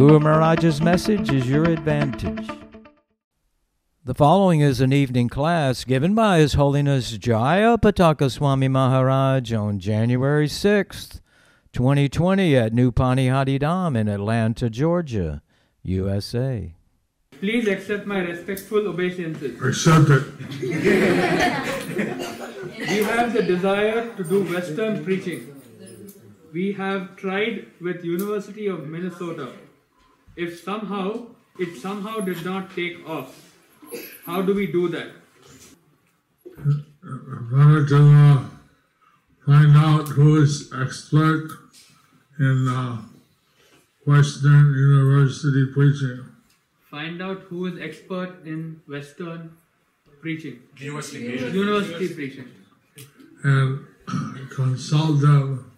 Guru Maharaj's message is your advantage. The following is an evening class given by His Holiness Jaya Pataka Swami Maharaj on January 6th, 2020 at New Panihati Dham in Atlanta, Georgia, USA. Please accept my respectful obeisances. Accept it. We have the desire to do Western preaching. We have tried with University of Minnesota. If somehow it somehow did not take off, how do we do that? wanted to uh, find out who is expert in uh, Western University preaching. Find out who is expert in Western preaching, University. university preaching, and consult them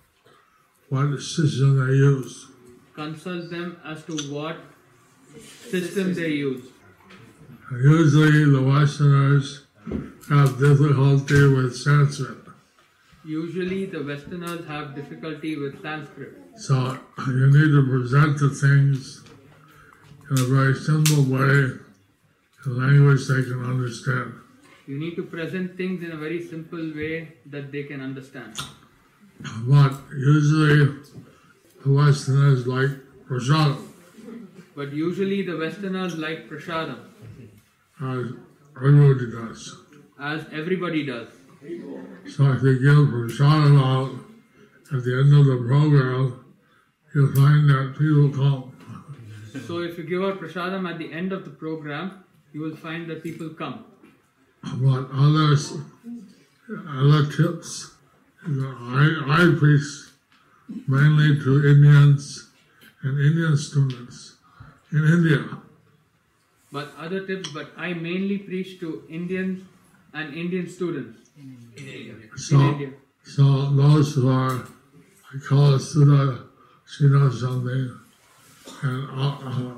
what system they use. Consult them as to what system they use. Usually the Westerners have difficulty with Sanskrit. Usually, the Westerners have difficulty with Sanskrit. So you need to present the things in a very simple way, in language they can understand. You need to present things in a very simple way that they can understand. But usually the Westerners like prasadam, But usually, the Westerners like prasadam, as everybody does. as everybody does. So if you give prasadam out at the end of the program, you'll find that people come. So, if you give out prasadam at the end of the program, you will find that people come. But others, other tips, I, I preach mainly to Indians and Indian students in India. But other tips, but I mainly preach to Indians and Indian students So, in India. so those who are, I call it Sudha, she knows something, and uh, uh,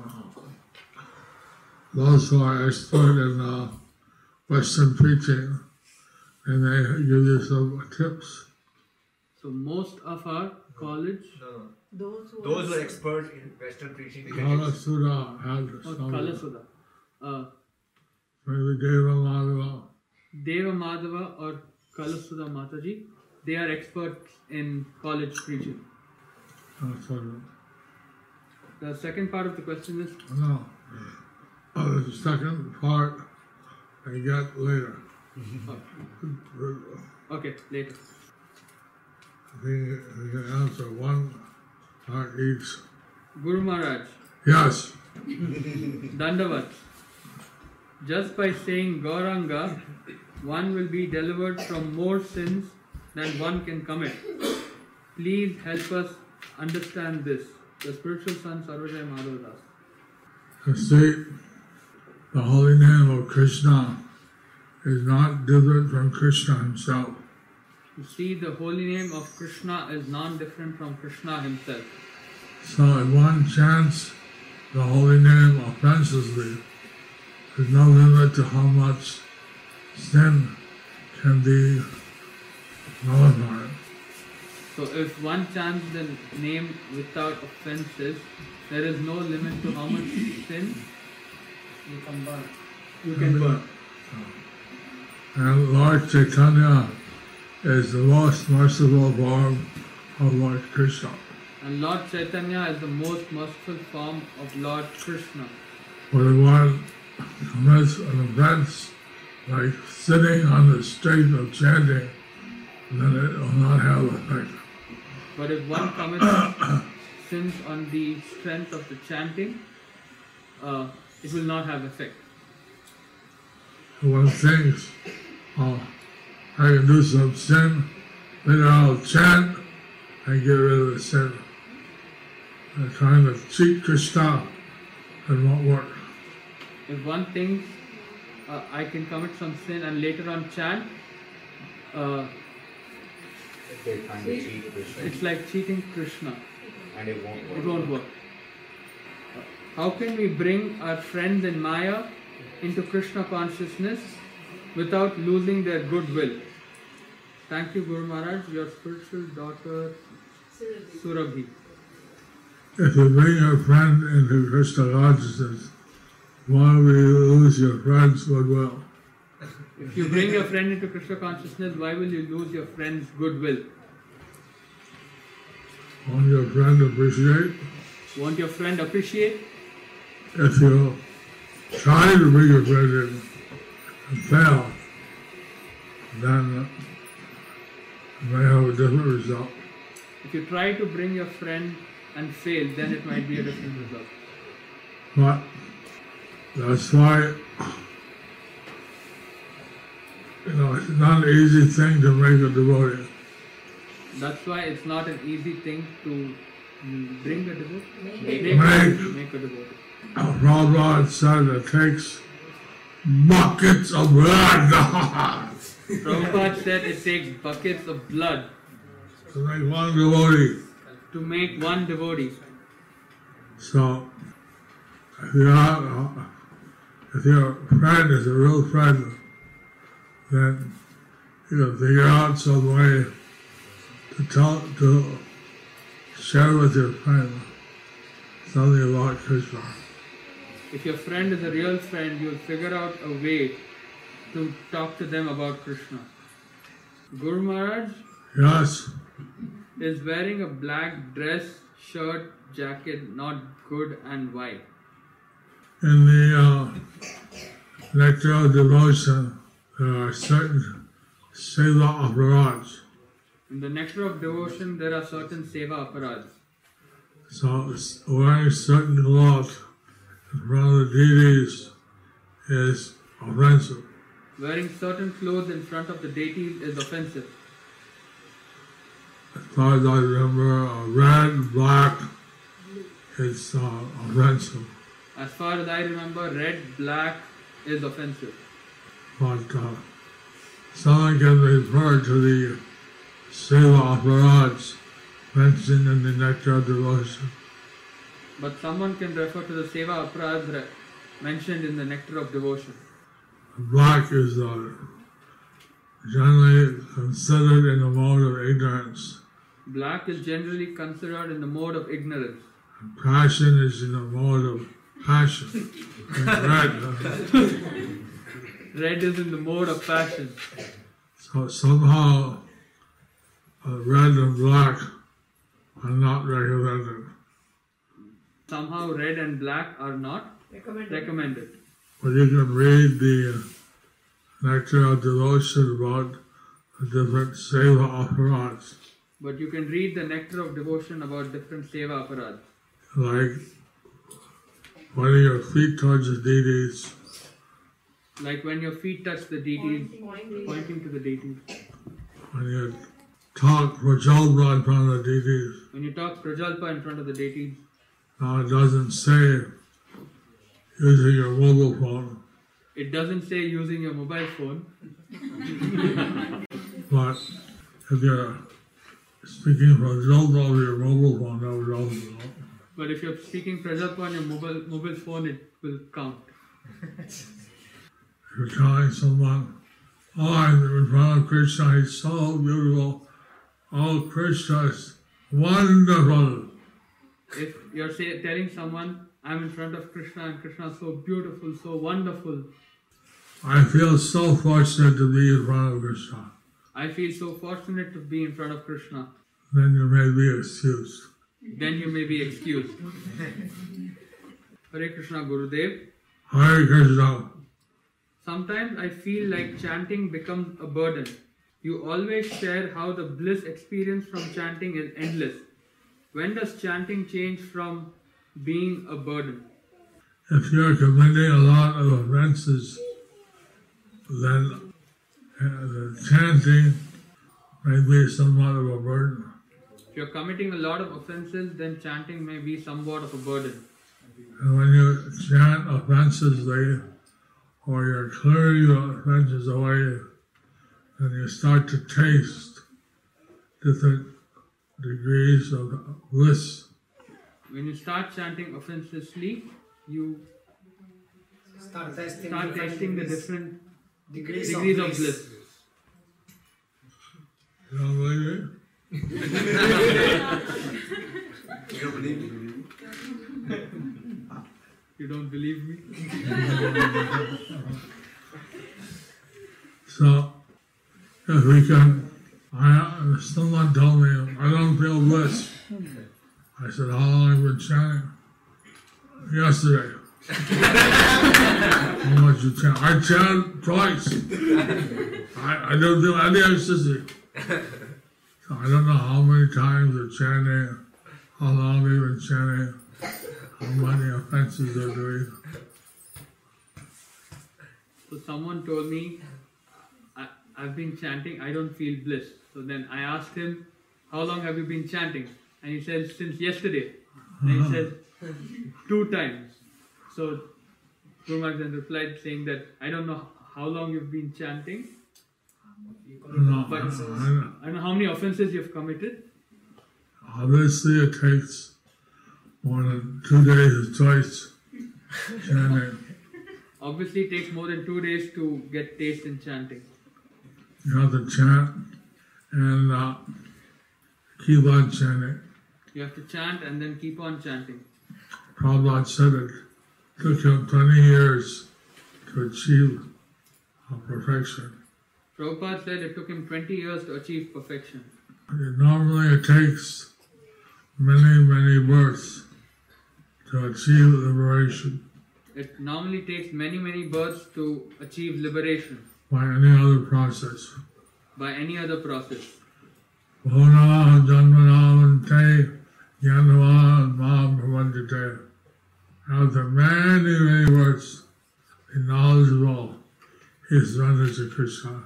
those who are expert in uh, Western preaching, and they give you some tips. So, most of our college Those who Those who are are expert in Western preaching, they Kala can Sudha had or some, Kala Sudha, uh, maybe Deva Madhava. Deva Madhava or Kala Sudha Mataji, they are experts in college preaching. sort. The second part of the question is No. Oh, the second part I get later. okay, later. We, we can answer one part each. Guru Maharaj, Yes. Dandavat. Just by saying Gauranga, one will be delivered from more sins than one can commit. Please help us understand this. The spiritual son Sarvajay Madhav Das. Say the holy name of Krishna is not different from Krishna himself. You see, the holy name of Krishna is non different from Krishna himself. So if one chants the holy name offensively, there's no limit to how much sin can be nullified. So, if one chants the name without offenses, there is no limit to how much sin you can burn. You can burn. And Lord Chaitanya is the most merciful form of Lord Krishna. And Lord Chaitanya is the most merciful form of Lord Krishna. For When one commits an offense like sitting on the strength of chanting, then it will not have effect. But if one commits sins on the strength of the chanting, uh, it will not have effect. One thinks, oh, I can do some sin, then I'll chant and get rid of the sin. And trying to cheat Krishna it won't work. If one thinks uh, I can commit some sin and later on chant, uh, They find a cheat Krishna it's like cheating Krishna. and it won't work. It won't work. How can we bring our friends in Maya into Krishna consciousness without losing their goodwill? Thank you, Guru Maharaj, your spiritual daughter Surabhi. If you bring your friend into Krishna consciousness, why will you lose your friend's goodwill? If you bring your friend into Krishna consciousness, why will you lose your friend's goodwill? Won't your friend appreciate? Won't your friend appreciate? If you try to bring your friend in and fail, then you may have a different result. If you try to bring your friend and fail, then it might be a different result. But that's why, you know, it's not an easy thing to make a devotee. That's why it's not an easy thing to bring a devotee. Make, Make. make a devotee. Prabhupada said it takes buckets of blood Prabhupada said it takes buckets of blood to make one devotee. to make one devotee. So, if your if your friend is a real friend, then you can figure out some way to tell to share with your friend something about Krishna. If your friend is a real friend, you'll figure out a way to talk to them about Krishna. Guru Maharaj Yes, is wearing a black dress, shirt, jacket, not good and why? in the uh, nectar of devotion, there are certain seva aparads. In the nectar of devotion, there are certain seva aparads. So wearing certain cloth in front of the deities is offensive. Wearing certain clothes in front of the deities is offensive. As far as I remember, uh, red, black, it's uh, offensive. As far as I remember, red, black is offensive. But uh, someone can refer to the seva aparads mentioned in the nectar of devotion. But someone can refer to the seva aparads re- mentioned in the nectar of devotion. Black is uh, generally considered in the mode of ignorance. Black is generally considered in the mode of ignorance. Passion is in the mode of passion. Red, uh, Red is in the mode of passion. so somehow uh, red and black are not recommended. Somehow, red and black are not recommended. But you can read the Nectar of Devotion about the different seva aparads. But you can read the nectar of devotion about different seva aparads. like when your feet touch the deities, Like when your feet touch the deities, pointing to the deities. when you talk Prajalpa in front of the deities. When you talk prajalpa in front of the deities, Now it doesn't say using your mobile phone, it doesn't say using your mobile phone. but if you're speaking Prajalpa over your mobile phone, that would also help. But if you're speaking prajalpa on your mobile mobile phone, it will count. If you're telling someone, oh, I'm in front of Krishna, he's so beautiful. Oh, Krishna is wonderful. If you're say, telling someone, I'm in front of Krishna and Krishna is so beautiful, so wonderful, I feel so fortunate to be in front of Krishna. I feel so fortunate to be in front of Krishna, Then you may be excused. then you may be excused. Hare Krishna Gurudev. Hare Krishna. Sometimes I feel like chanting becomes a burden. You always share how the bliss experience from chanting is endless. When does chanting change from being a burden? If you're committing a lot of offenses, then uh, the chanting may be somewhat of a burden. If you're committing a lot of offenses, then chanting may be somewhat of a burden. And when you chant offensively or you're clearing the offenses away and you start to taste different degrees of bliss. When you start chanting offensively, you Start testing, start different tasting the different degrees, degrees of of bliss. bliss. You don't believe me? You don't believe me? You don't believe me? So, if we can, I, someone told me, I don't feel bliss. I said, how long have you been chanting? Yesterday. how much you chant? I chant twice. I, I don't do any exercise. So I don't know how many times you're chanting, how long you've been chanting, how many offenses you're doing. So someone told me, I, I've been chanting, I don't feel bliss. So then I asked him, how long have you been chanting? And he says, since yesterday. And he says, two times. So Guru Maharaj then replied saying that, I don't know how long you've been chanting, But- I, I, I don't know how many offenses you've committed. Obviously, it takes more than two days choice chanting. Obviously, it takes more than two days to get taste in chanting. You have to chant and uh, keep on chanting. You have to chant and then keep on chanting. Prabhupada said it took him 20 years to achieve perfection. Prabhupada said it took him 20 years to achieve perfection. Normally, it takes many, many births to achieve liberation It normally takes many, many births to achieve liberation by any other process. by any other process. Bhona janmanamante yanava mam bhavandite. After many, many births, the knowledgeable is surrendered to Krishna.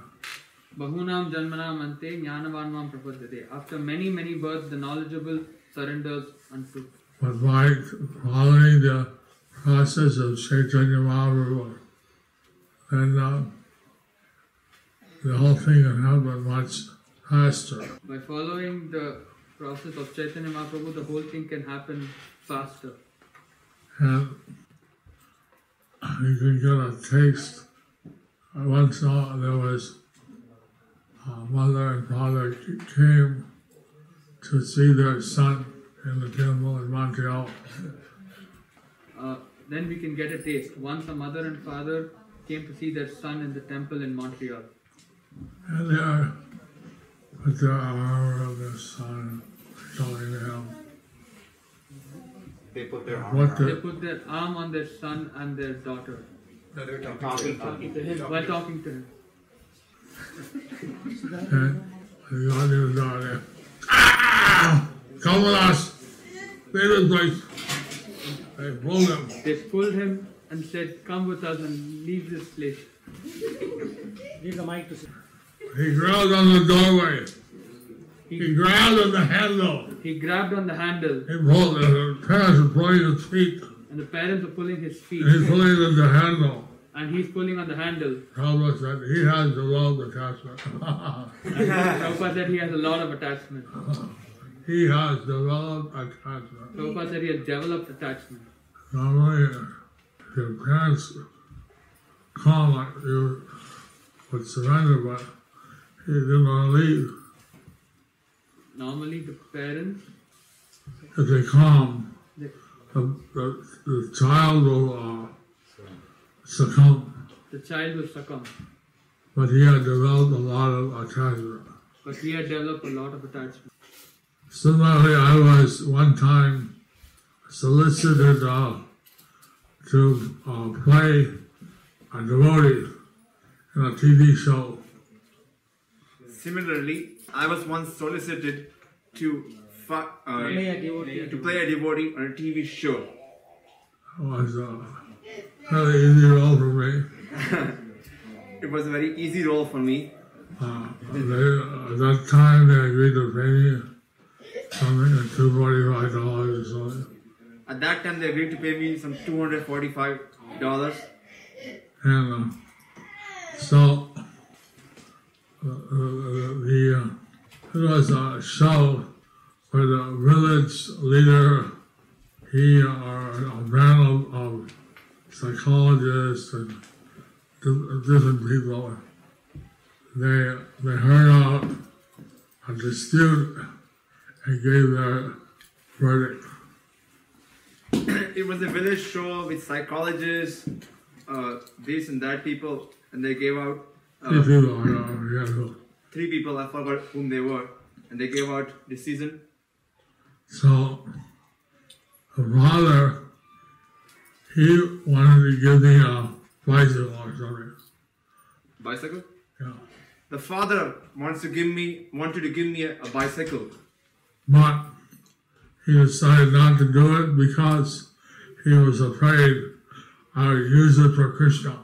Bahunam janmanam ante jnanavanvam prapadyate. After many, many births, the knowledgeable surrenders unto. But by following the process of Chaitanya Mahaprabhu, then uh, the whole thing can happen much faster. By following the process of Chaitanya Mahaprabhu, the whole thing can happen faster. And you can get a taste. I once saw there was a mother and father came to see their son in the temple in Montreal. Uh, then we can get a taste. Once a mother and father came to see their son in the temple in Montreal. And they are their arm around their son, telling him They put their arm what They the put their arm on their son and their daughter talking to him. while talking to him. and the audience are there. Ah! Come with us! Leave this place! They pulled him. They pulled him and said, Come with us and leave this place. Give the mic to He growled on the doorway. He grabbed on the handle. He grabbed on the handle, He pulled. The parents were pulling his feet. and the parents are pulling his feet, He's pulling on the handle. and he's pulling on the handle. Prabhupada said he has the love attachment. Prabhupada said he has a lot of attachment. he has developed attachment. Prabhupada said he has developed attachment. Normally, your parents come, like you would surrender, but he didn't want to leave. Normally, the parents, If they come, they, the, the, the child will uh, succumb. the child will succumb. But he had developed a lot of attachment. But he had developed a lot of attachment. Similarly, I was one time solicited uh, to uh, play a devotee in a TV show. Similarly, I was once solicited to fu- uh, play a devotee. to play a devotee on a TV show. It was a really easy role for me. It was a very easy role for me. Uh, they, at that time, they agreed to pay me something like two forty-five dollars or something. At that time, they agreed to pay me some two hundred forty-five dollars. And uh, so uh, uh, the uh, it was a show where the village leader, he or a man of psychologists and different people, they they heard out a dispute and gave their verdict. it was a village show with psychologists, uh, this and that people, and they gave out Three uh, people, uh, yeah, three people. I forgot whom they were, and they gave out this season. So, the father, he wanted to give me a bicycle or something. Bicycle. Yeah. The father wants to give me wanted to give me a, a bicycle, But he decided not to do it because he was afraid I would use it for Krishna.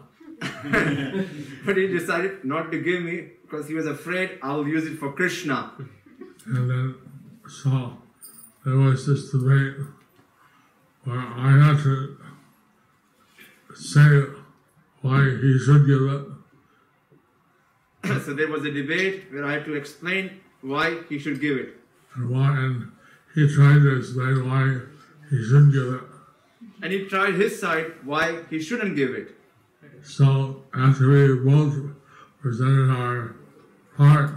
but he decided not to give me because he was afraid I'll use it for Krishna. And then, so there was this debate where I had to say why he should give it. so there was a debate where I had to explain why he should give it. and why, and he tried to explain why he shouldn't give it. And he tried his side why he shouldn't give it. So after we both presented our part,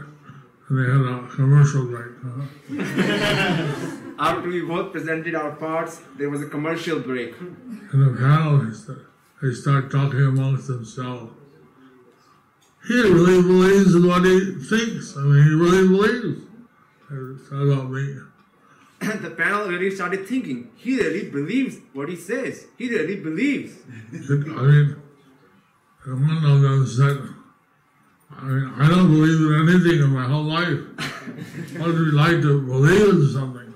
they had a commercial break. huh? After we both presented our parts, there was a commercial break. And the panelists, they start talking amongst themselves. He really believes in what he thinks. I mean, he really believes. It's not about me. the panel really started thinking, he really believes what he says. He really believes. I mean, one of them said, I mean, I don't believe in anything in my whole life. What would it be like to believe in something?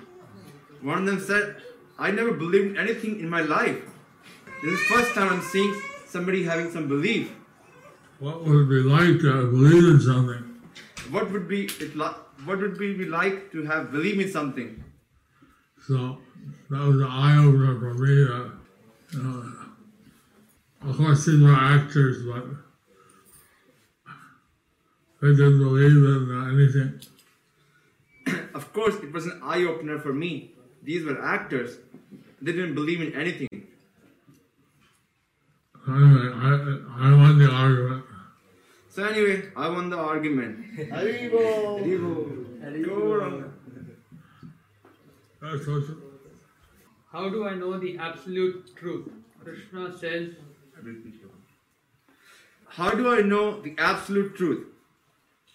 One of them said, I never believed in anything in my life. This is the first time I'm seeing somebody having some belief. What would it be like to believe in something? What would be it like? What would we be like to have believe in something? So that was an eye opener for me. Uh, you know, of course, these were actors, but they didn't believe in anything. Of course, it was an eye opener for me. These were actors. They didn't believe in anything. Anyway, I, I won the argument. So anyway, I won the argument. Go on. That's what How do I know the absolute truth? Krishna says, How do I know the absolute truth?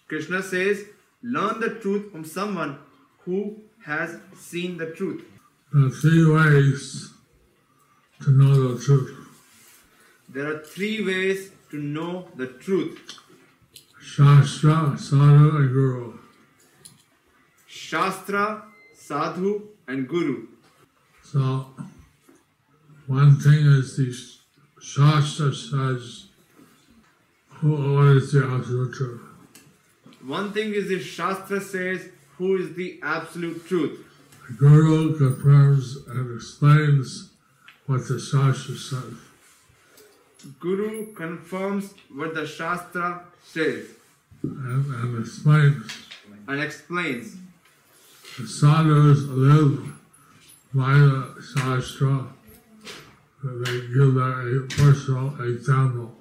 Krishna says, learn the truth from someone who has seen the truth. there are three ways to know the truth. There are three ways to know the truth Shastra, Sadhu, and Guru. Shastra, Sadhu, and Guru. So, one thing is the Shastra says, who, is the absolute truth? One thing is the Shastra says who is the absolute truth. The Guru confirms and explains what the Shastra says. Guru confirms what the Shastra says and, and explains. and explains. The sadhus live by the Shastra. They give a personal example.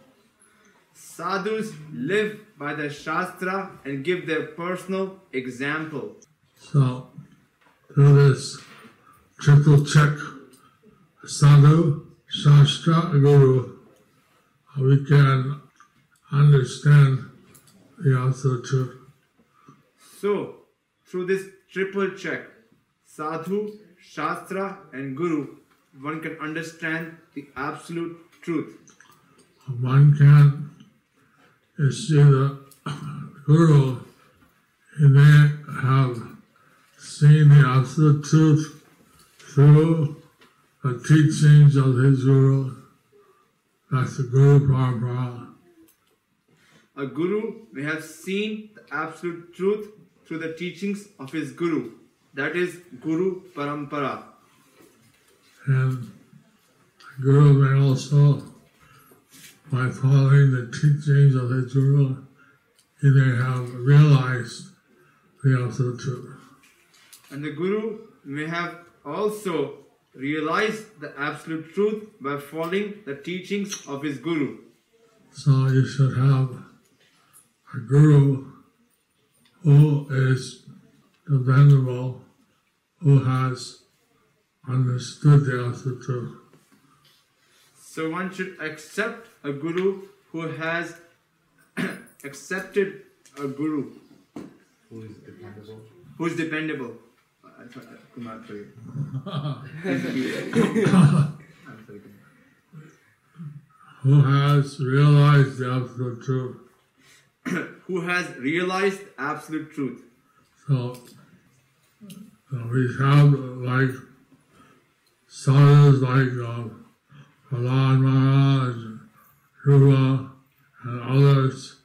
Sadhus live by the Shastra and give their personal example. So, through this triple check, sadhu, shastra, guru, we can understand the truth. So, through this triple check, Sadhu, Shastra, and Guru, one can understand the absolute truth. One can see the guru, he may have seen the absolute truth through the teachings of his guru. That's the Guru Parampara. A Guru may have seen the absolute truth through the teachings of his Guru. That is Guru Parampara. And the Guru may also, by following the teachings of the Guru, he may have realized the absolute truth. And the Guru may have also realized the absolute truth by following the teachings of his Guru. So you should have a guru who is dependable, who has understood the absolute truth. So one should accept a Guru who has accepted a Guru Who is dependable? who is dependable. I thought that- Kumar, sorry. I'm sorry, Kumar. who has realized the absolute truth. Who has realized absolute truth. So, so we have like sadhus like uh, Prahlad Maharaj, Dhruva, and others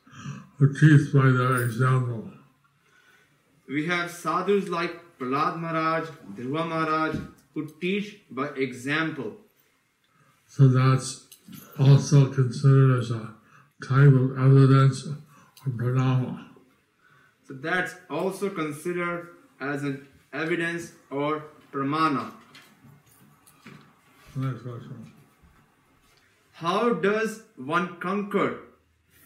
who teach by their example. We have sadhus like Prahlad Maharaj, Dhruva Maharaj, who teach by example. So that's also considered as a type of evidence of pramana. So that's also considered as an evidence or pramana. How does one conquer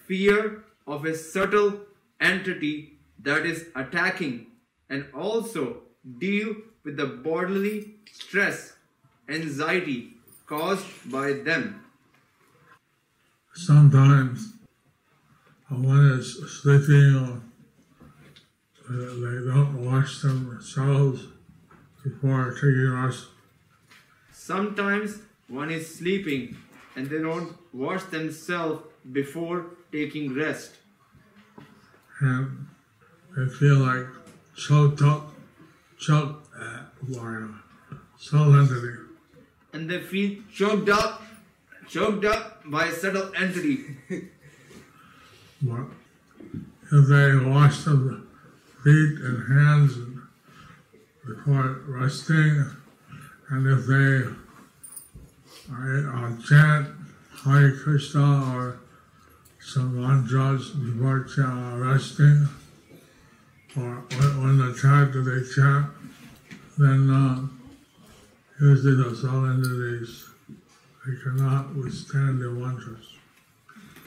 fear of a subtle entity that is attacking and also deal with the bodily stress, anxiety caused by them? Sometimes one is sleeping or uh, they don't wash themselves before taking rest. Sometimes one is sleeping and they don't wash themselves before taking rest. and they feel like choked up, choked uh, by a soul entity. And they feel choked up, choked up by a subtle entity. But if they wash their feet and hands and before resting, and if they chant Hare Krishna or some mantras before cha- resting, or when, when they chant, they chant, then uh, usually the soul entities they cannot withstand the mantras.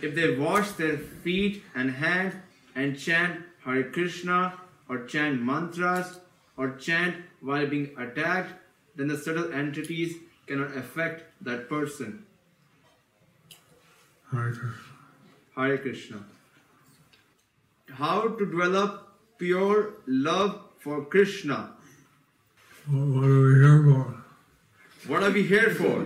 If they wash their feet and hand and chant Hare Krishna or chant mantras or chant while being attacked, then the subtle entities cannot affect that person. Hare Krishna. Hare Krishna. How to develop pure love for Krishna? What, what are we here for? What are we here for?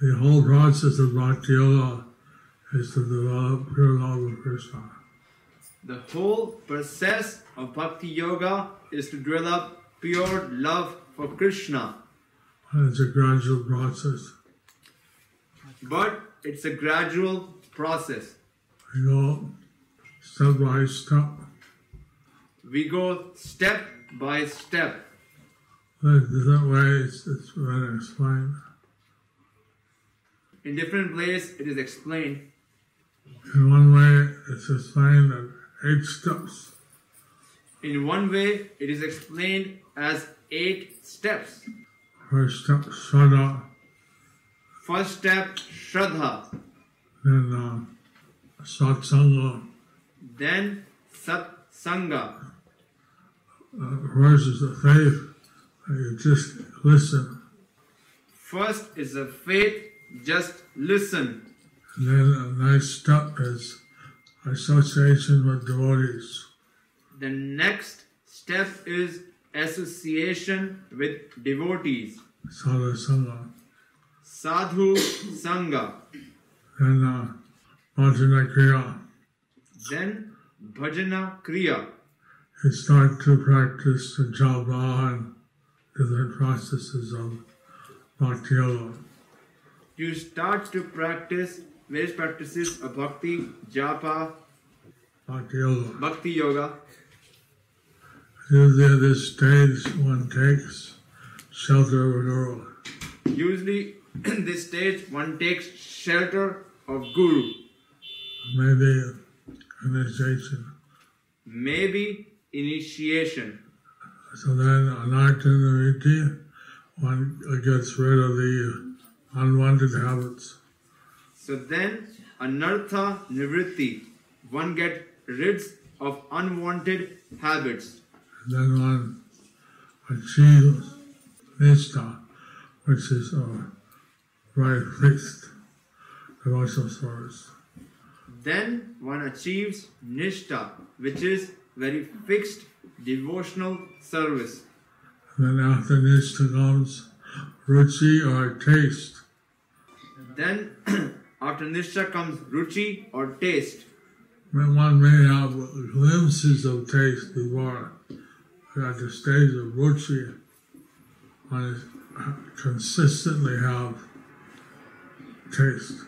The whole process of Bhakti Yoga is to develop pure love of Krishna. The whole process of Bhakti Yoga is to develop pure love for Krishna. It's a gradual process. But it's a gradual process. We go step by step. We go step by step. There's different ways it's explained. In different ways, it is explained. In one way, it's explained in eight steps. In one way, it is explained as eight steps. First step, Shraddha, First step, Shraddha. then uh, Satsanga. Then, Sat Sangha. Uh, first is the faith, you just listen. First is the faith, just listen. And then the next step is association with devotees. The next step is association with devotees. Sadhu Sangha. Sadhu Sangha. Then uh, Bhajana Kriya. Then Bhajana Kriya. You start to practice the japa and different processes of bhakti yoga. You start to practice various practices of bhakti, japa, Bhakti yoga. bhakti yoga. Usually at this stage, one takes shelter of guru. Usually, in this stage, one takes shelter of Guru, Maybe initiation. maybe initiation. So then, anartha one gets rid of the unwanted habits. So then, anartha nivritti, one get rid of unwanted habits. then one achieves nishta, which is uh, right fixed devotional service. Then one achieves nishta, which is very fixed devotional service. then after nishta comes ruchi or taste. Then, after nishta comes ruchi or taste. When one may have glimpses of taste before at the stage of ruchi, one is uh, consistently have taste.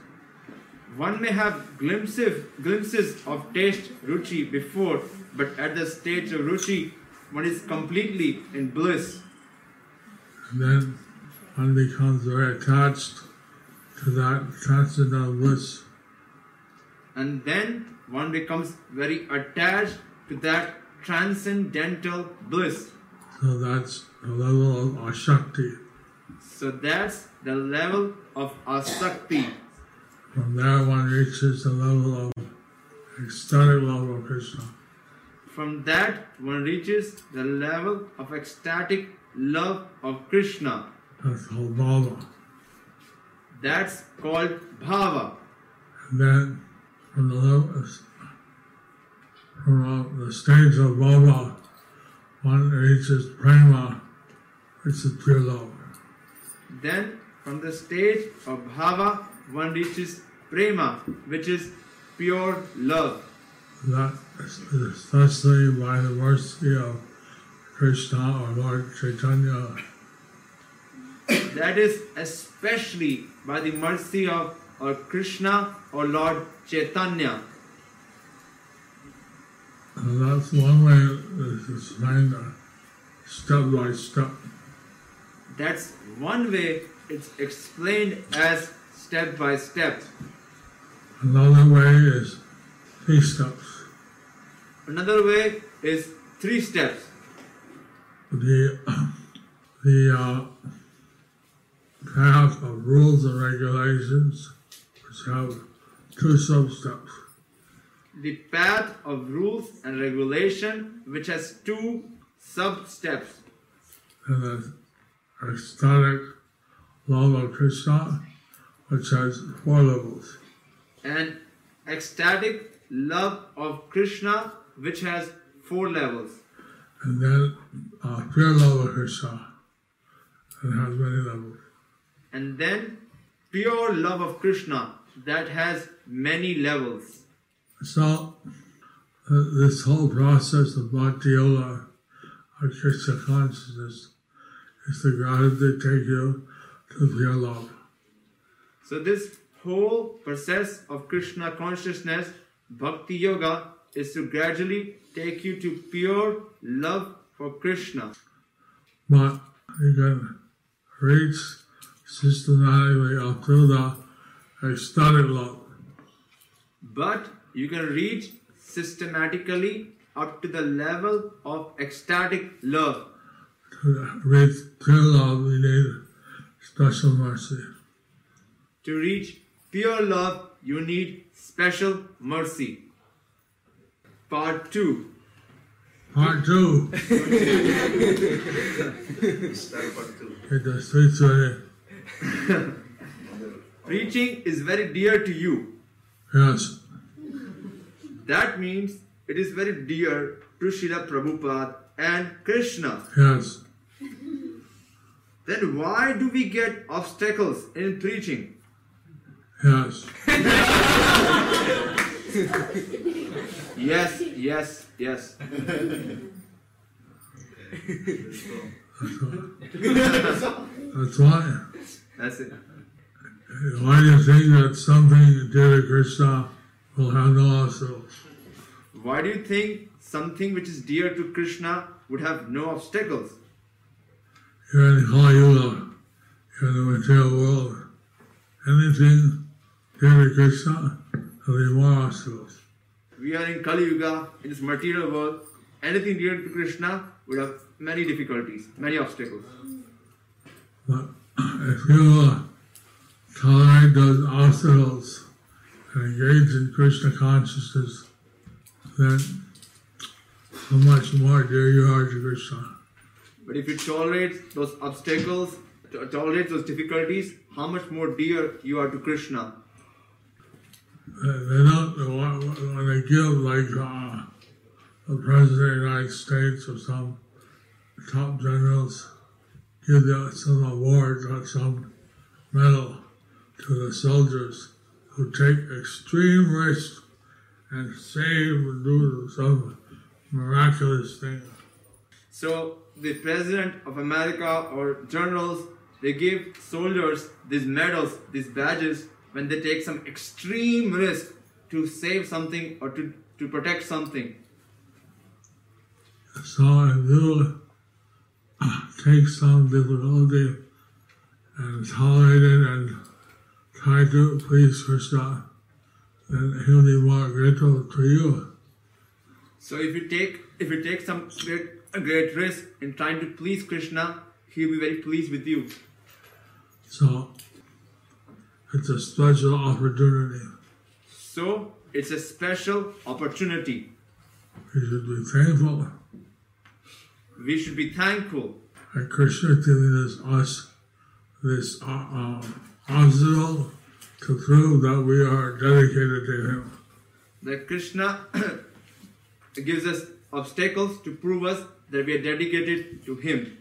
One may have glimpses, glimpses of taste ruchi before, but at the stage of ruchi, one is completely in bliss. And then one becomes very attached that transcendental bliss. And then one becomes very attached to that transcendental bliss. So that's the level of Ashakti. So that's the level of asakti. From there one reaches the level of ecstatic love of Krishna. From that, one reaches the level of ecstatic love of Krishna. That's called bhava. That's called bhava. And then from the level from the stage of bhava, one reaches prema, which is pure love. Then, from the stage of bhava, one reaches prema, which is pure love. That is especially by the mercy of Krishna or Lord Chaitanya. That is especially by the mercy of or Krishna or Lord Chaitanya. And that's one way to explain step by step. That's one way it's explained as step by step. Another way is three steps. Another way is three steps. The the uh, path of rules and regulations, which have two sub steps. The path of rules and regulation, which has two sub steps. and the ecstatic love of Krishna, which has four levels. And ecstatic love of Krishna, which has four levels. And then uh, pure love of Krishna, and has many levels. And then pure love of Krishna, that has many levels. So, uh, this whole process of Bhakti Yoga, or Krishna consciousness, is to gradually take you to pure love. So, this whole process of Krishna consciousness, Bhakti Yoga, is to gradually take you to pure love for Krishna. But you can reach Systematically Highway up to the starting love, But you can reach systematically up to the level of ecstatic love. To reach pure love, we need special mercy. To reach pure love, you need special mercy. Part 2. Part 2. Start part 2. Preaching is very dear to you. yes, That means it is very dear to Srila Prabhupada and Krishna. yes. Then why do we get obstacles in preaching? Yes, Yes, yes, yes. that's why. That's it. Why do you think that something dear to Krishna will have no obstacles? Why do you think something which is dear to Krishna would have no obstacles. Here in Kali Yuga, here in the material world, anything dear to Krishna, there'll be more obstacles. We are in Kali Yuga, in this material world. Anything dear to Krishna would have many difficulties, many obstacles. But if you tolerate those obstacles and engage in Krishna consciousness, then how much more dear you are to Krishna. But if you tolerate those obstacles, to- tolerate those difficulties, how much more dear you are to Krishna. They don't, when they give like uh, the President of the United States or some top generals give the, some award or some medal to the soldiers who take extreme risks and save and do some miraculous thing. So the president of America or generals, they give soldiers these medals, these badges when they take some extreme risk to save something or to, to protect something. So you uh, take some difficulty and tolerate it and try to please Krishna, then he'll be more grateful to you. So if you take if you take some great a great risk in trying to please Krishna, he'll be very pleased with you. So it's a special opportunity. So it's a special opportunity. We should be thankful We should be thankful that Krishna is giving us, us this uh, uh, obstacle to prove that we are dedicated to Him. that Krishna gives us obstacles to prove us that we are dedicated to Him.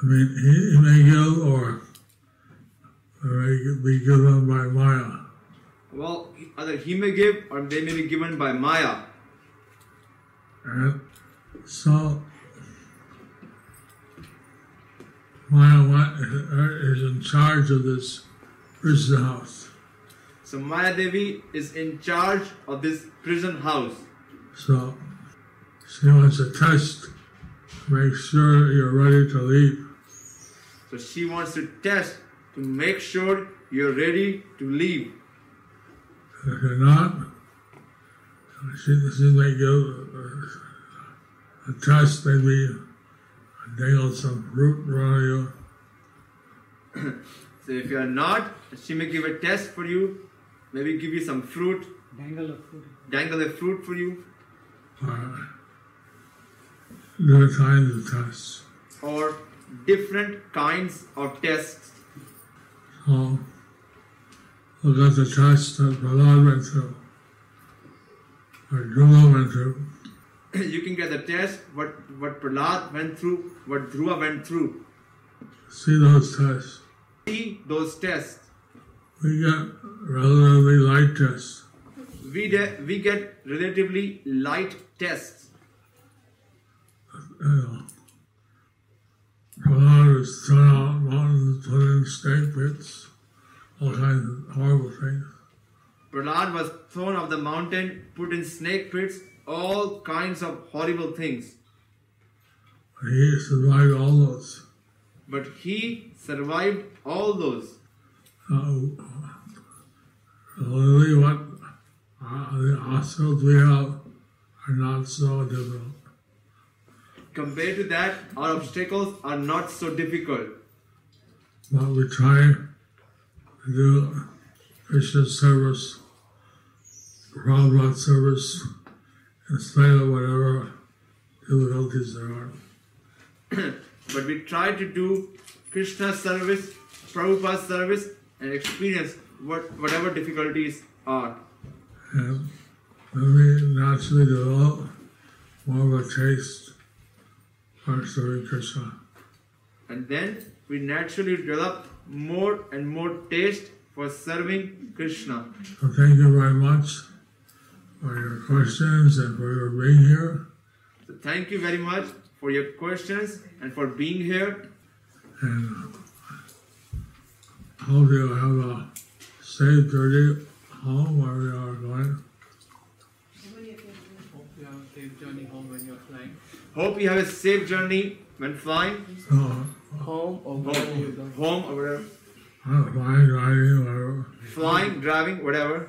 I mean, he, he may give or may be given by Maya. Well, either He may give or they may be given by Maya. And so, Maya is in charge of this prison house. So Maya Devi is in charge of this prison house. So, she wants to test, to make sure you're ready to leave. So she wants to test to make sure you're ready to leave. If you're not, she, she may give a, a test, maybe dangle some fruit in front of you. So if you're not, she may give a test for you, maybe give you some fruit, Dangle of food. dangle a fruit for you, Uh, different kinds of tests. or different kinds of tests. So, look at the test that Prahlad went through, or Dhruva went through. You can get the test what what Prahlad went through, what Dhruva went through. See those tests. See those tests. We get relatively light tests. We de- we get relatively light tests. You Prahlad was thrown out mountains, put in snake pits, all kinds of horrible things. Prahlad was thrown off the mountain, put in snake pits, all kinds of horrible things. He survived all those. But he survived all those. Uh, really, what uh, the obstacles we have are not so difficult. Compared to that, our obstacles are not so difficult. But we try to do Krishna service, Prabhupada service, in spite of whatever difficulties there are. But we try to do Krishna service, Prabhupada service, and experience what whatever difficulties are. And we naturally develop more of a taste for serving Krishna. And then we naturally develop more and more taste for serving Krishna. So thank you very much for your questions and for your being here. So thank you very much for your questions and for being here. And hope you have a safe journey home where you are going. Hope you have a safe journey home when you're flying. Hope you have a safe journey when flying. Uh, Home or wherever you go. Home, home or whatever. uh, flying, riding, whatever. Flying, driving, whatever.